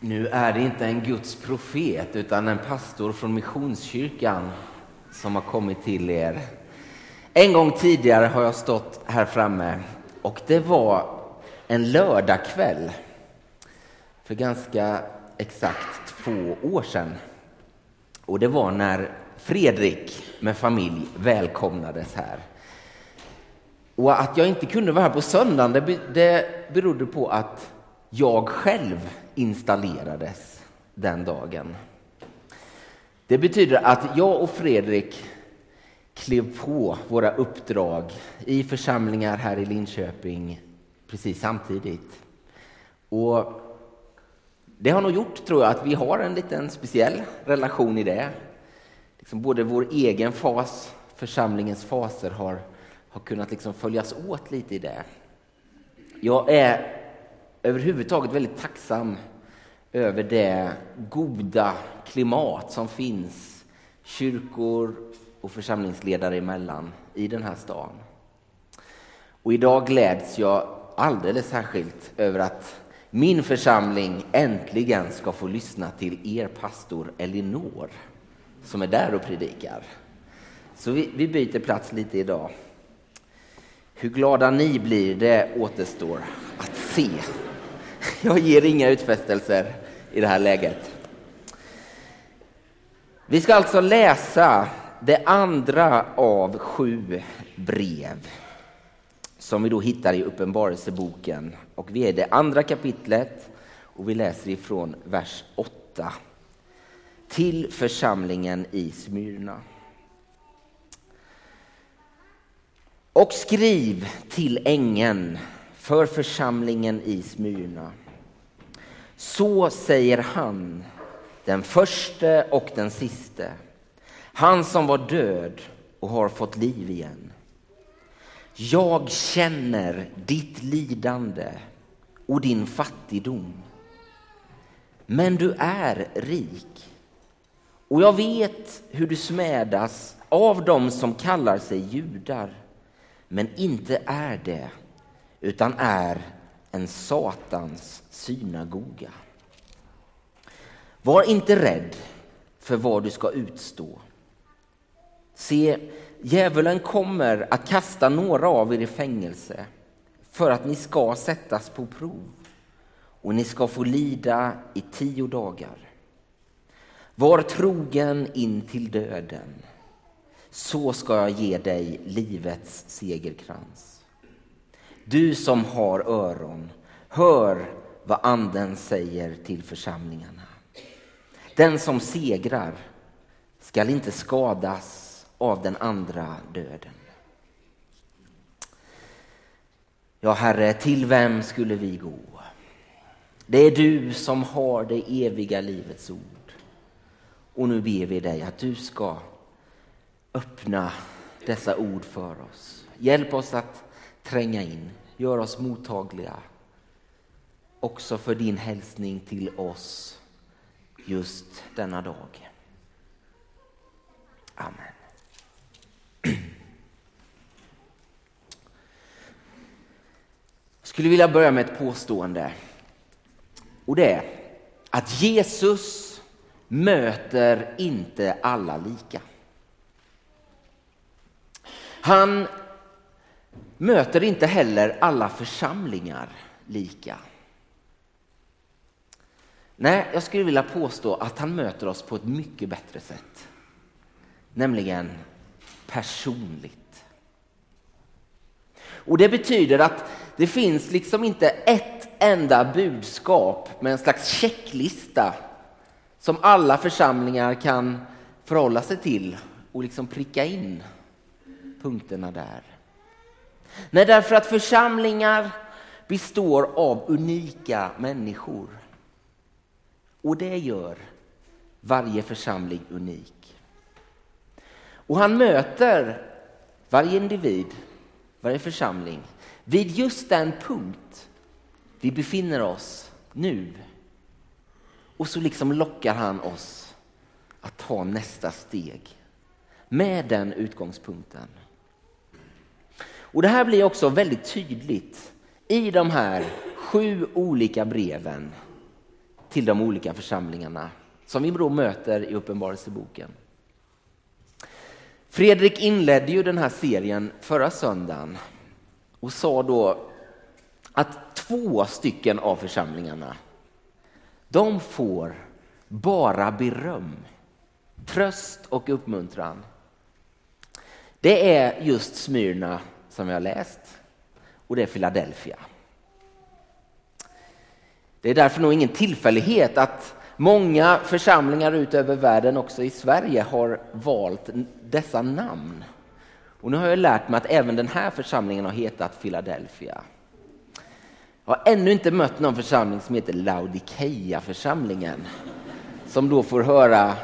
Nu är det inte en Guds profet utan en pastor från Missionskyrkan som har kommit till er. En gång tidigare har jag stått här framme och det var en lördagkväll för ganska exakt två år sedan. Och det var när Fredrik med familj välkomnades här. Och att jag inte kunde vara här på söndagen det berodde på att jag själv installerades den dagen. Det betyder att jag och Fredrik klev på våra uppdrag i församlingar här i Linköping precis samtidigt. Och det har nog gjort, tror jag, att vi har en liten speciell relation i det. Liksom både vår egen fas, församlingens faser har, har kunnat liksom följas åt lite i det. Jag är överhuvudtaget väldigt tacksam över det goda klimat som finns kyrkor och församlingsledare emellan i den här stan. Och idag gläds jag alldeles särskilt över att min församling äntligen ska få lyssna till er pastor Elinor som är där och predikar. Så vi, vi byter plats lite idag. Hur glada ni blir, det återstår att se. Jag ger inga utfästelser i det här läget. Vi ska alltså läsa det andra av sju brev som vi då hittar i Uppenbarelseboken. Och vi är i det andra kapitlet och vi läser ifrån vers 8 till församlingen i Smyrna. Och skriv till ängeln för församlingen i Smyrna. Så säger han, den förste och den siste, han som var död och har fått liv igen. Jag känner ditt lidande och din fattigdom. Men du är rik. Och jag vet hur du smädas av dem som kallar sig judar, men inte är det utan är en Satans synagoga. Var inte rädd för vad du ska utstå. Se, djävulen kommer att kasta några av er i fängelse för att ni ska sättas på prov och ni ska få lida i tio dagar. Var trogen in till döden, så ska jag ge dig livets segerkrans. Du som har öron, hör vad Anden säger till församlingarna. Den som segrar skall inte skadas av den andra döden. Ja, Herre, till vem skulle vi gå? Det är du som har det eviga livets ord. Och nu ber vi dig att du ska öppna dessa ord för oss. Hjälp oss att tränga in, gör oss mottagliga också för din hälsning till oss just denna dag. Amen. Jag skulle vilja börja med ett påstående. Och det är att Jesus möter inte alla lika. Han möter inte heller alla församlingar lika. Nej, jag skulle vilja påstå att han möter oss på ett mycket bättre sätt. Nämligen personligt. Och det betyder att det finns liksom inte ett enda budskap med en slags checklista som alla församlingar kan förhålla sig till och liksom pricka in punkterna där. Nej, därför att församlingar består av unika människor. Och det gör varje församling unik. Och han möter varje individ, varje församling vid just den punkt vi befinner oss nu. Och så liksom lockar han oss att ta nästa steg med den utgångspunkten. Och Det här blir också väldigt tydligt i de här sju olika breven till de olika församlingarna som vi då möter i Uppenbarelseboken. Fredrik inledde ju den här serien förra söndagen och sa då att två stycken av församlingarna, de får bara beröm, tröst och uppmuntran. Det är just Smyrna som jag har läst och det är Philadelphia. Det är därför nog ingen tillfällighet att många församlingar utöver världen, också i Sverige, har valt dessa namn. Och nu har jag lärt mig att även den här församlingen har hetat Philadelphia. Jag har ännu inte mött någon församling som heter Laodikeia-församlingen. Som då får höra,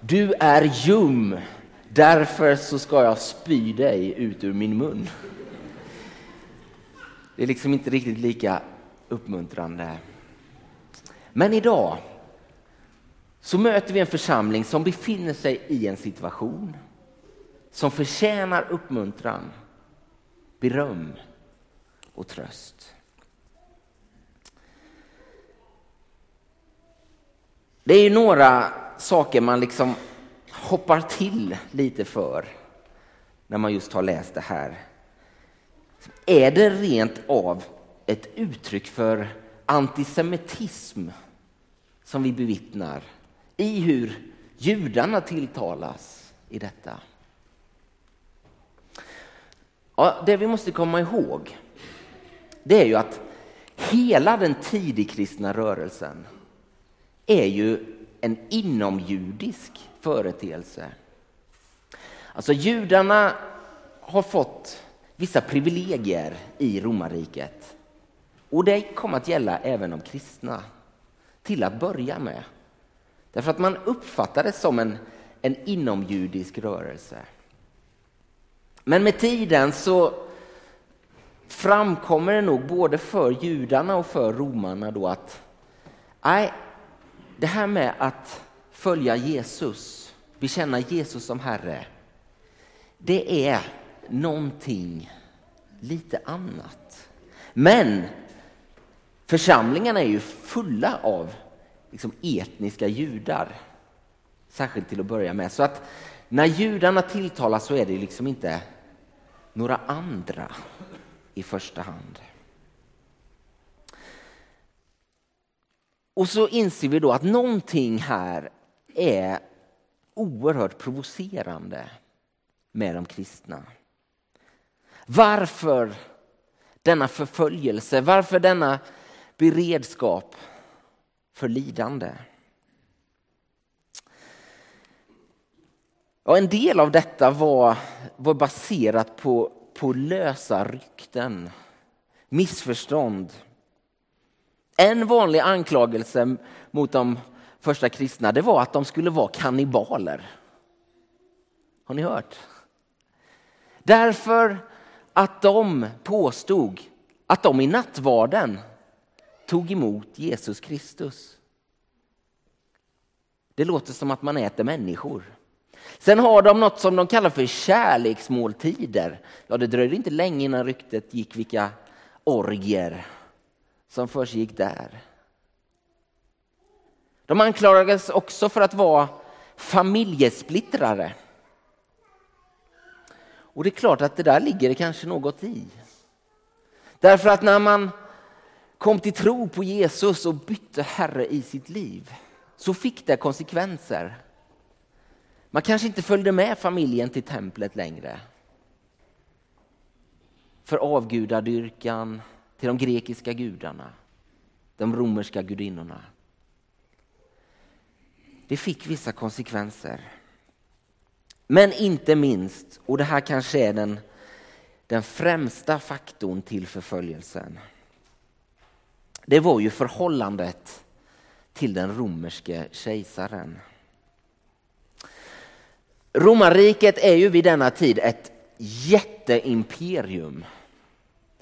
du är ljum, därför så ska jag spy dig ut ur min mun. Det är liksom inte riktigt lika uppmuntrande. Men idag så möter vi en församling som befinner sig i en situation som förtjänar uppmuntran, beröm och tröst. Det är ju några saker man liksom hoppar till lite för när man just har läst det här. Är det rent av ett uttryck för antisemitism som vi bevittnar i hur judarna tilltalas i detta? Ja, det vi måste komma ihåg det är ju att hela den tidigkristna rörelsen är ju en inomjudisk företeelse. Alltså judarna har fått vissa privilegier i romarriket. Och det kom att gälla även de kristna, till att börja med. Därför att man uppfattar det som en, en inomjudisk rörelse. Men med tiden så framkommer det nog både för judarna och för romarna då att nej, det här med att följa Jesus, bekänna Jesus som Herre, det är någonting lite annat. Men församlingarna är ju fulla av liksom etniska judar, särskilt till att börja med. Så att när judarna tilltalas så är det liksom inte några andra i första hand. Och så inser vi då att någonting här är oerhört provocerande med de kristna. Varför denna förföljelse? Varför denna beredskap för lidande? Ja, en del av detta var, var baserat på, på lösa rykten, missförstånd. En vanlig anklagelse mot de första kristna det var att de skulle vara kannibaler. Har ni hört? Därför att de påstod att de i nattvarden tog emot Jesus Kristus. Det låter som att man äter människor. Sen har de något som de kallar för kärleksmåltider. Ja, det dröjde inte länge innan ryktet gick vilka orgier som försiggick där. De anklagades också för att vara familjesplittrare. Och det är klart att det där ligger det kanske något i. Därför att när man kom till tro på Jesus och bytte Herre i sitt liv så fick det konsekvenser. Man kanske inte följde med familjen till templet längre. För avgudadyrkan, till de grekiska gudarna, de romerska gudinnorna. Det fick vissa konsekvenser. Men inte minst, och det här kanske är den, den främsta faktorn till förföljelsen. Det var ju förhållandet till den romerske kejsaren. Romarriket är ju vid denna tid ett jätteimperium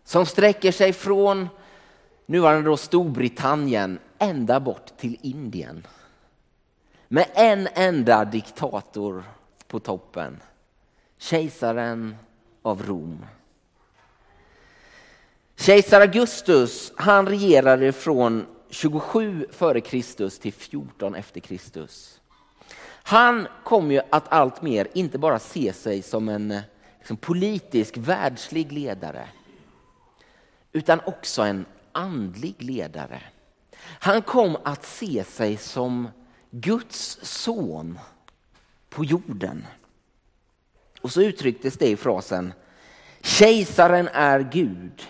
som sträcker sig från nuvarande då Storbritannien ända bort till Indien. Med en enda diktator på toppen. Kejsaren av Rom. Kejsar Augustus han regerade från 27 f.Kr. Till 14 efter Kristus. Han kom ju att allt mer inte bara se sig som en liksom, politisk, världslig ledare, utan också en andlig ledare. Han kom att se sig som Guds son på jorden. Och så uttrycktes det i frasen Kejsaren är Gud.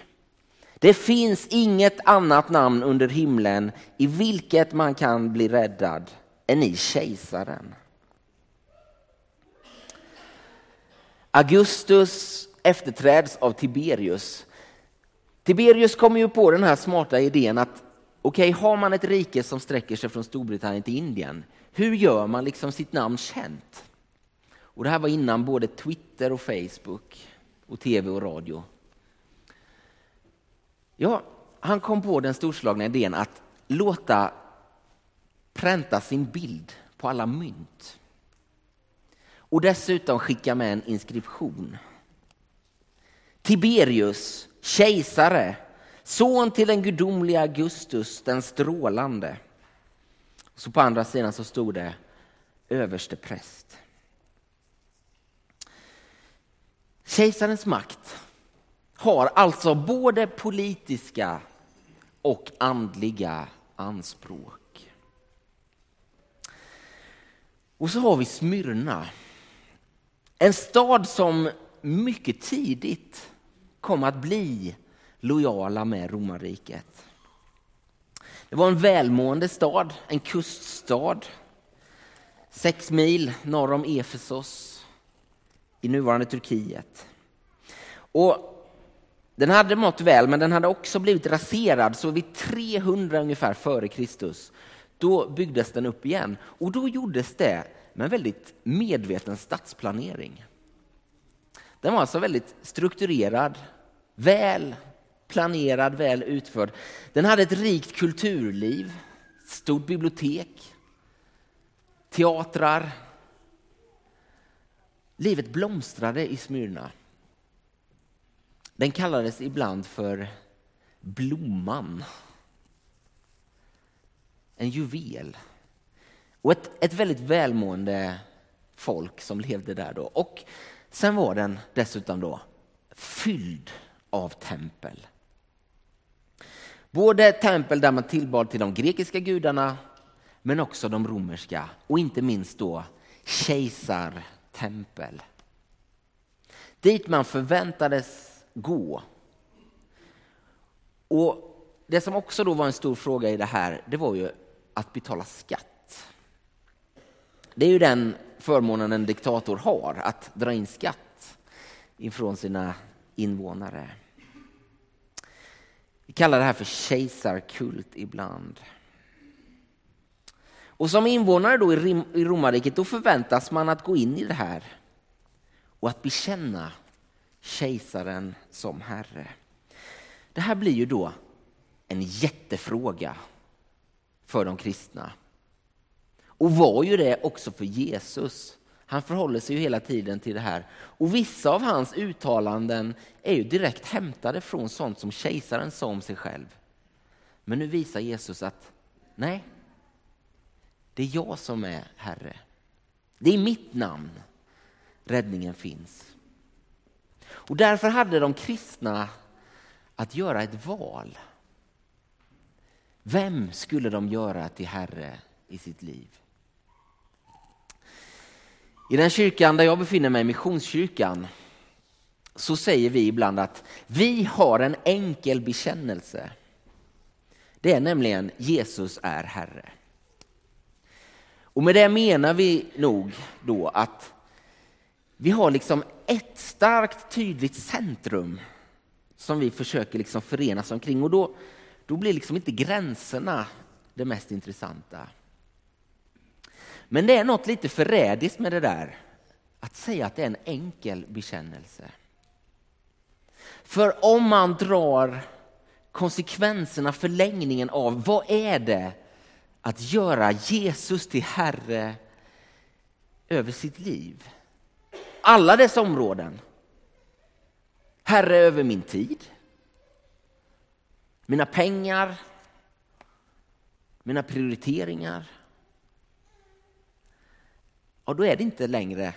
Det finns inget annat namn under himlen i vilket man kan bli räddad än i kejsaren. Augustus efterträds av Tiberius. Tiberius kommer ju på den här smarta idén att okej, okay, har man ett rike som sträcker sig från Storbritannien till Indien, hur gör man liksom sitt namn känt? Och det här var innan både Twitter och Facebook och tv och radio. Ja, han kom på den storslagna idén att låta pränta sin bild på alla mynt. Och dessutom skicka med en inskription. Tiberius, kejsare, son till den gudomliga Augustus den strålande. Så på andra sidan så stod det överste präst. Kejsarens makt har alltså både politiska och andliga anspråk. Och så har vi Smyrna. En stad som mycket tidigt kom att bli lojala med romarriket. Det var en välmående stad, en kuststad. Sex mil norr om Efesos i nuvarande Turkiet. Och den hade mått väl, men den hade också blivit raserad. Så vid 300 ungefär före Kristus, då byggdes den upp igen. Och då gjordes det med en väldigt medveten stadsplanering. Den var alltså väldigt strukturerad, väl planerad, väl utförd. Den hade ett rikt kulturliv, ett stort bibliotek, teatrar. Livet blomstrade i Smyrna. Den kallades ibland för Blomman. En juvel. Och ett, ett väldigt välmående folk som levde där då. Och sen var den dessutom då fylld av tempel. Både tempel där man tillbad till de grekiska gudarna men också de romerska och inte minst då kejsartempel. Dit man förväntades gå. Och Det som också då var en stor fråga i det här, det var ju att betala skatt. Det är ju den förmånen en diktator har, att dra in skatt ifrån sina invånare. Vi kallar det här för kejsarkult ibland. Och som invånare då i romarriket då förväntas man att gå in i det här och att bekänna kejsaren som herre. Det här blir ju då en jättefråga för de kristna. Och var ju det också för Jesus. Han förhåller sig ju hela tiden till det här. Och vissa av hans uttalanden är ju direkt hämtade från sånt som kejsaren sa om sig själv. Men nu visar Jesus att nej, det är jag som är Herre. Det är i mitt namn räddningen finns. Och därför hade de kristna att göra ett val. Vem skulle de göra till Herre i sitt liv? I den kyrkan där jag befinner mig, Missionskyrkan, så säger vi ibland att vi har en enkel bekännelse. Det är nämligen Jesus är Herre. Och med det menar vi nog då att vi har liksom ett starkt tydligt centrum som vi försöker liksom förenas omkring och då, då blir liksom inte gränserna det mest intressanta. Men det är något lite förrädiskt med det där, att säga att det är en enkel bekännelse. För om man drar konsekvenserna, förlängningen av vad är det att göra Jesus till Herre över sitt liv? alla dessa områden. Herre över min tid, mina pengar, mina prioriteringar, ja, då är det inte längre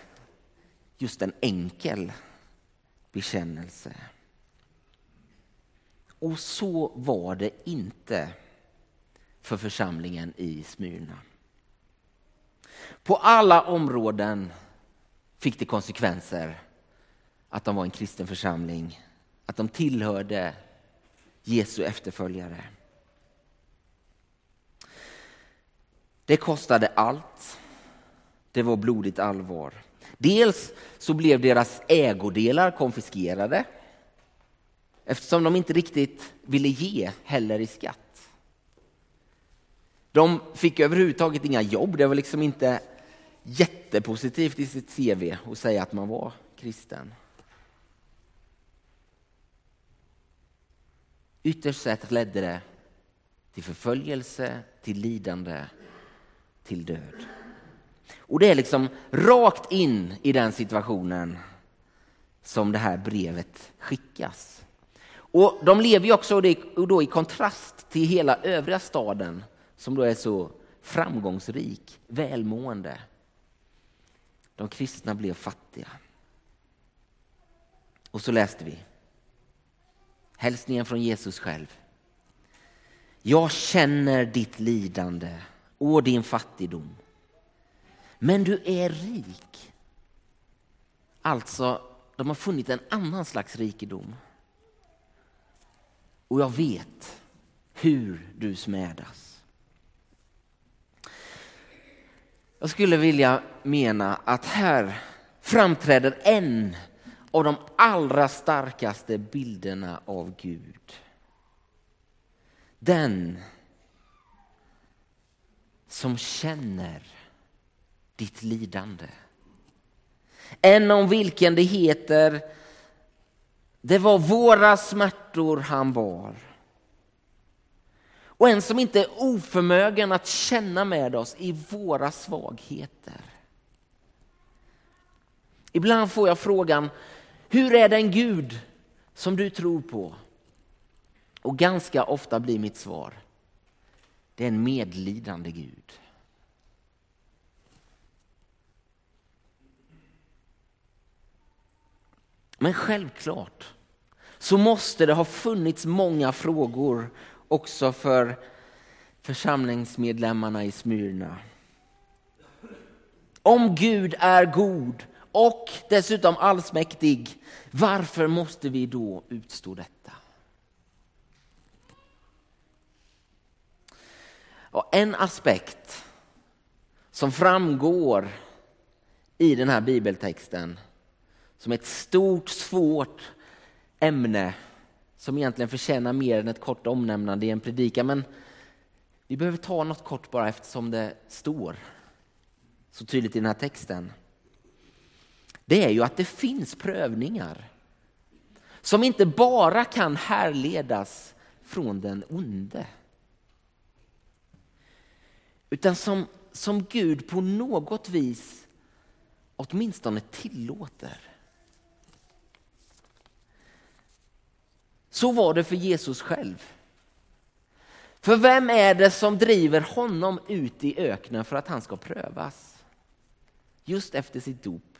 just en enkel bekännelse. Och så var det inte för församlingen i Smyrna. På alla områden fick det konsekvenser att de var en kristen församling, att de tillhörde Jesu efterföljare. Det kostade allt. Det var blodigt allvar. Dels så blev deras ägodelar konfiskerade eftersom de inte riktigt ville ge heller i skatt. De fick överhuvudtaget inga jobb. Det var liksom inte jättepositivt i sitt CV att säga att man var kristen. Ytterst sett ledde det till förföljelse, till lidande, till död. Och det är liksom rakt in i den situationen som det här brevet skickas. Och de lever ju också då i kontrast till hela övriga staden som då är så framgångsrik, välmående. De kristna blev fattiga. Och så läste vi hälsningen från Jesus själv. Jag känner ditt lidande och din fattigdom. Men du är rik. Alltså, de har funnit en annan slags rikedom. Och jag vet hur du smädas. Jag skulle vilja mena att här framträder en av de allra starkaste bilderna av Gud. Den som känner ditt lidande. En om vilken det heter det var våra smärtor han bar. Och en som inte är oförmögen att känna med oss i våra svagheter. Ibland får jag frågan, hur är den Gud som du tror på? Och ganska ofta blir mitt svar, det är en medlidande Gud. Men självklart så måste det ha funnits många frågor också för församlingsmedlemmarna i Smyrna. Om Gud är god och dessutom allsmäktig, varför måste vi då utstå detta? Och en aspekt som framgår i den här bibeltexten som ett stort, svårt ämne som egentligen förtjänar mer än ett kort omnämnande i en predikan. Men vi behöver ta något kort bara eftersom det står så tydligt i den här texten. Det är ju att det finns prövningar som inte bara kan härledas från den onde. Utan som, som Gud på något vis åtminstone tillåter. Så var det för Jesus själv. För vem är det som driver honom ut i öknen för att han ska prövas? Just efter sitt dop.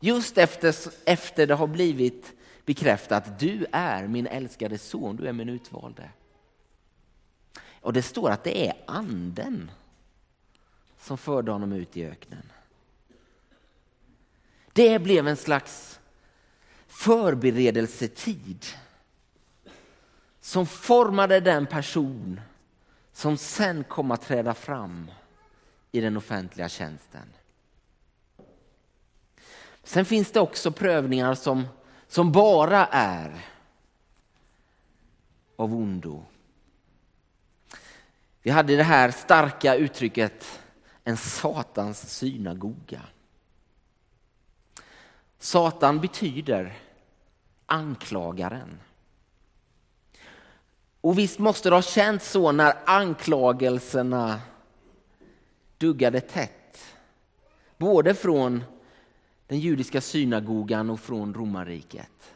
Just efter, efter det har blivit bekräftat, du är min älskade son, du är min utvalde. Och det står att det är anden som förde honom ut i öknen. Det blev en slags förberedelsetid som formade den person som sen kom att träda fram i den offentliga tjänsten. Sen finns det också prövningar som, som bara är av ondo. Vi hade det här starka uttrycket en satans synagoga. Satan betyder anklagaren. Och visst måste det ha känts så när anklagelserna duggade tätt. Både från den judiska synagogan och från romarriket.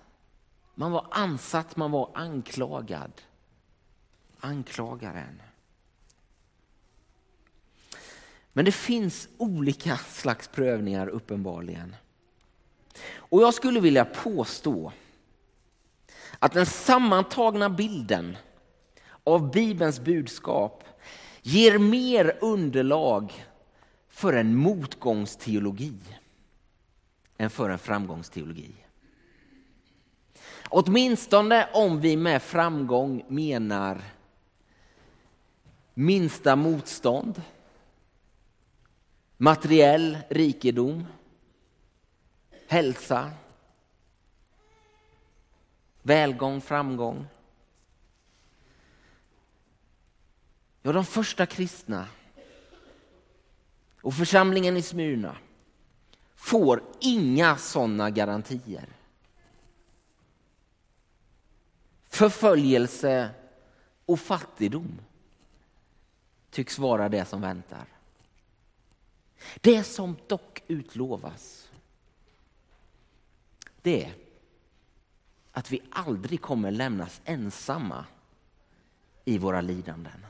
Man var ansatt, man var anklagad. Anklagaren. Men det finns olika slags prövningar uppenbarligen. Och jag skulle vilja påstå att den sammantagna bilden av Bibelns budskap ger mer underlag för en motgångsteologi än för en framgångsteologi. Åtminstone om vi med framgång menar minsta motstånd, materiell rikedom, hälsa, välgång, framgång. Ja, de första kristna och församlingen i Smyrna får inga sådana garantier. Förföljelse och fattigdom tycks vara det som väntar. Det som dock utlovas det är att vi aldrig kommer lämnas ensamma i våra lidanden.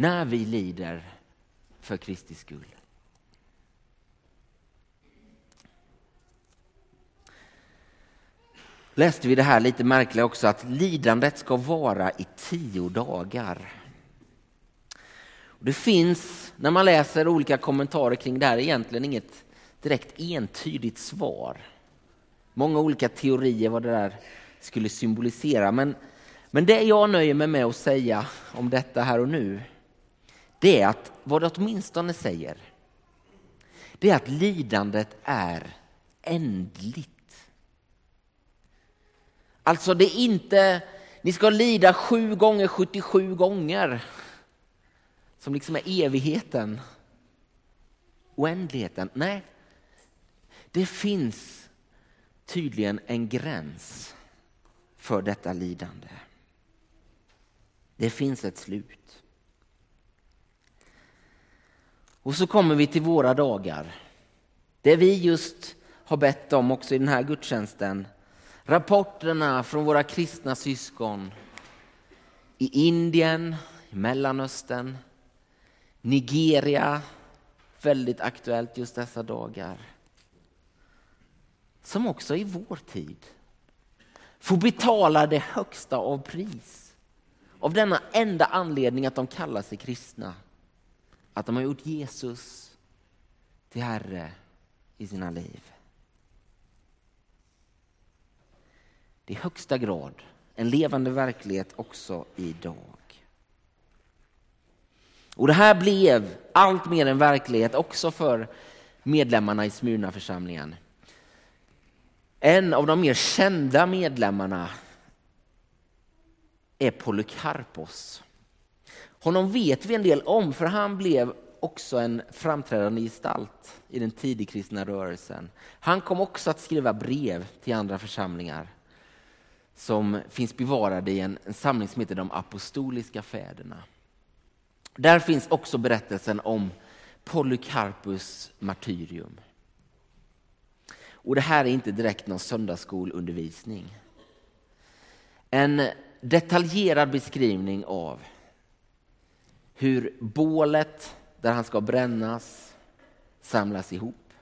När vi lider för Kristi skull. läste vi det här lite märkliga också att lidandet ska vara i tio dagar. Det finns, när man läser olika kommentarer kring det här, egentligen inget direkt entydigt svar. Många olika teorier vad det där skulle symbolisera. Men, men det jag nöjer mig med att säga om detta här och nu, det är att vad det åtminstone säger, det är att lidandet är ändligt. Alltså det är inte, ni ska lida sju gånger 77 gånger som liksom är evigheten, oändligheten. Nej, det finns tydligen en gräns för detta lidande. Det finns ett slut. Och så kommer vi till våra dagar. Det vi just har bett om också i den här gudstjänsten. Rapporterna från våra kristna syskon i Indien, i Mellanöstern, Nigeria, väldigt aktuellt just dessa dagar. Som också i vår tid får betala det högsta av pris. Av denna enda anledning att de kallar sig kristna. Att de har gjort Jesus till Herre i sina liv. Det är i högsta grad en levande verklighet också idag. Och det här blev allt mer en verklighet också för medlemmarna i Smyrnaförsamlingen. En av de mer kända medlemmarna är Polykarpos. Honom vet vi en del om, för han blev också en framträdande gestalt i den tidigkristna rörelsen. Han kom också att skriva brev till andra församlingar som finns bevarade i en, en samling som heter De apostoliska fäderna. Där finns också berättelsen om Polycarpus martyrium. Och det här är inte direkt någon söndagsskolundervisning. En detaljerad beskrivning av hur bålet där han ska brännas samlas ihop.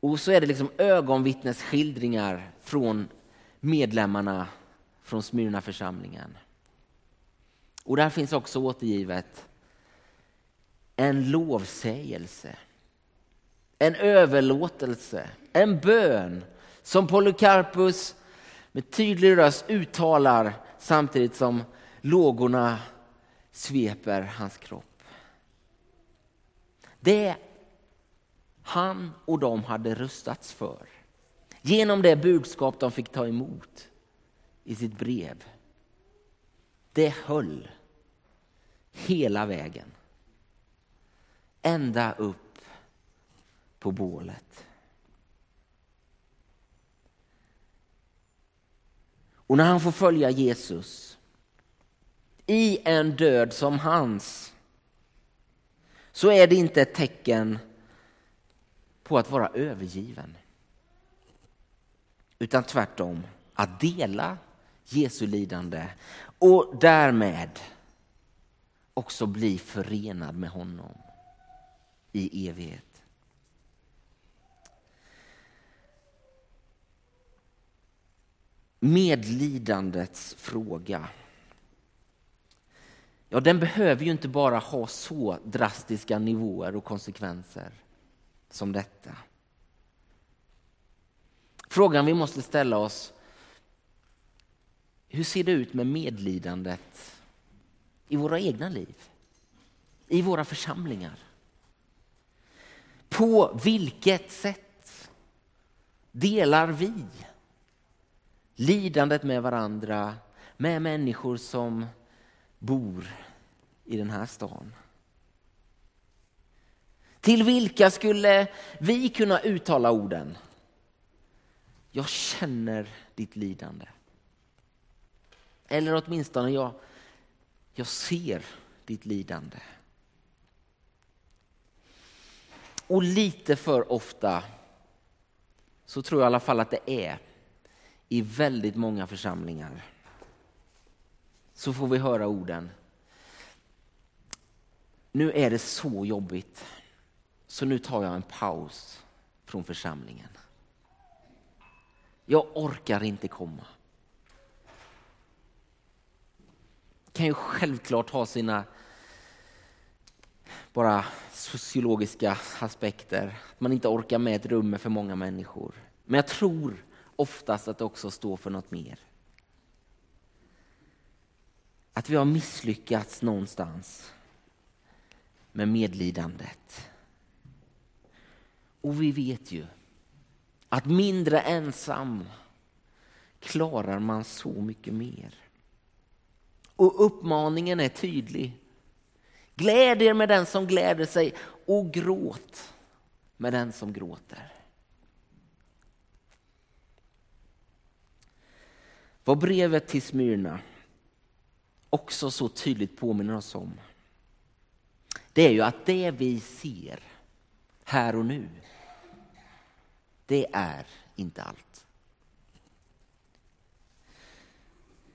Och så är det liksom ögonvittnesskildringar från medlemmarna från Smyrna församlingen. Och där finns också återgivet en lovsägelse, en överlåtelse, en bön som Polycarpus med tydlig röst uttalar samtidigt som lågorna sveper hans kropp. Det han och de hade rustats för genom det budskap de fick ta emot i sitt brev. Det höll hela vägen. Ända upp på bålet. Och när han får följa Jesus i en död som hans så är det inte ett tecken på att vara övergiven utan tvärtom att dela Jesu lidande och därmed också bli förenad med honom i evighet. Medlidandets fråga. Ja, den behöver ju inte bara ha så drastiska nivåer och konsekvenser som detta. Frågan vi måste ställa oss, hur ser det ut med medlidandet i våra egna liv? I våra församlingar? På vilket sätt delar vi lidandet med varandra, med människor som bor i den här stan? Till vilka skulle vi kunna uttala orden? Jag känner ditt lidande. Eller åtminstone jag, jag ser ditt lidande. Och lite för ofta så tror jag i alla fall att det är i väldigt många församlingar. Så får vi höra orden. Nu är det så jobbigt så nu tar jag en paus från församlingen. Jag orkar inte komma. kan ju självklart ha sina bara sociologiska aspekter. Att man inte orkar med ett rum med för många människor. Men jag tror oftast att det också står för något mer. Att vi har misslyckats någonstans med medlidandet. Och vi vet ju att mindre ensam klarar man så mycket mer. Och uppmaningen är tydlig. Gläd er med den som gläder sig och gråt med den som gråter. Vad brevet till Smyrna också så tydligt påminner oss om, det är ju att det vi ser här och nu, det är inte allt.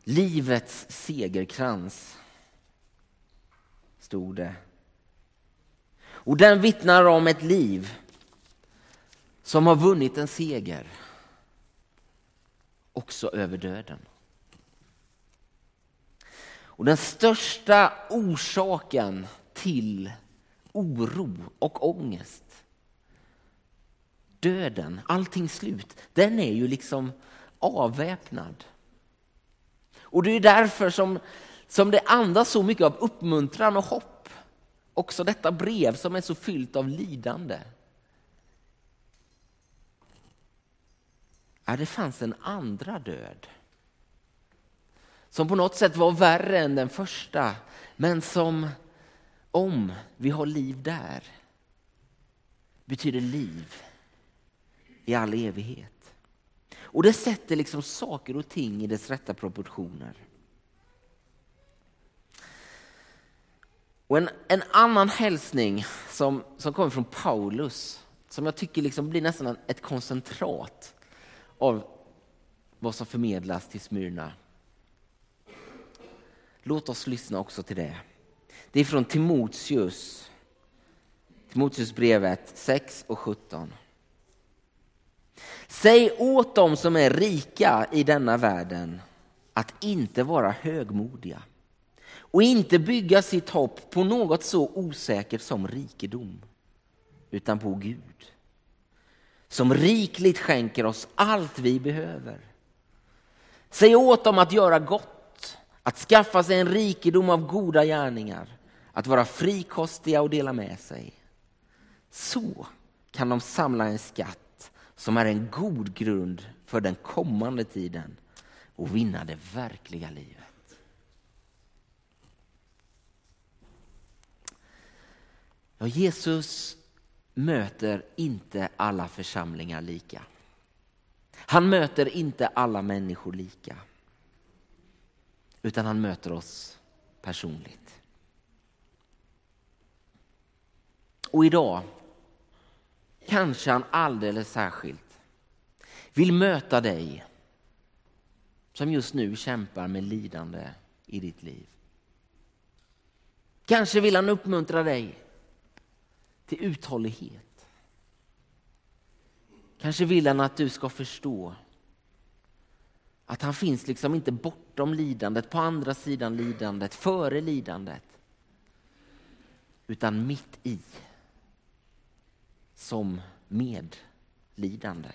Livets segerkrans, stod det. Och den vittnar om ett liv som har vunnit en seger, också över döden. Och den största orsaken till oro och ångest, döden, allting slut, den är ju liksom avväpnad. Och det är därför som, som det andas så mycket av uppmuntran och hopp. Också detta brev som är så fyllt av lidande. Ja, det fanns en andra död. Som på något sätt var värre än den första, men som om vi har liv där betyder liv i all evighet. Och det sätter liksom saker och ting i dess rätta proportioner. Och en, en annan hälsning som, som kommer från Paulus, som jag tycker liksom blir nästan ett koncentrat av vad som förmedlas till Smyrna. Låt oss lyssna också till det. Det är från Timoteus, Timoteusbrevet 6 och 17. Säg åt dem som är rika i denna världen att inte vara högmodiga och inte bygga sitt hopp på något så osäkert som rikedom, utan på Gud som rikligt skänker oss allt vi behöver. Säg åt dem att göra gott, att skaffa sig en rikedom av goda gärningar, att vara frikostiga och dela med sig. Så kan de samla en skatt som är en god grund för den kommande tiden och vinna det verkliga livet. Ja, Jesus möter inte alla församlingar lika. Han möter inte alla människor lika. Utan han möter oss personligt. Och idag kanske han alldeles särskilt vill möta dig som just nu kämpar med lidande i ditt liv. Kanske vill han uppmuntra dig till uthållighet. Kanske vill han att du ska förstå att han finns liksom inte bortom lidandet, på andra sidan lidandet, före lidandet. Utan mitt i. Som medlidande.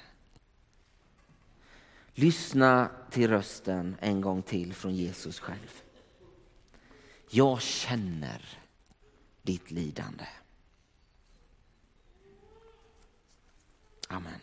Lyssna till rösten en gång till från Jesus själv. Jag känner ditt lidande. Amen.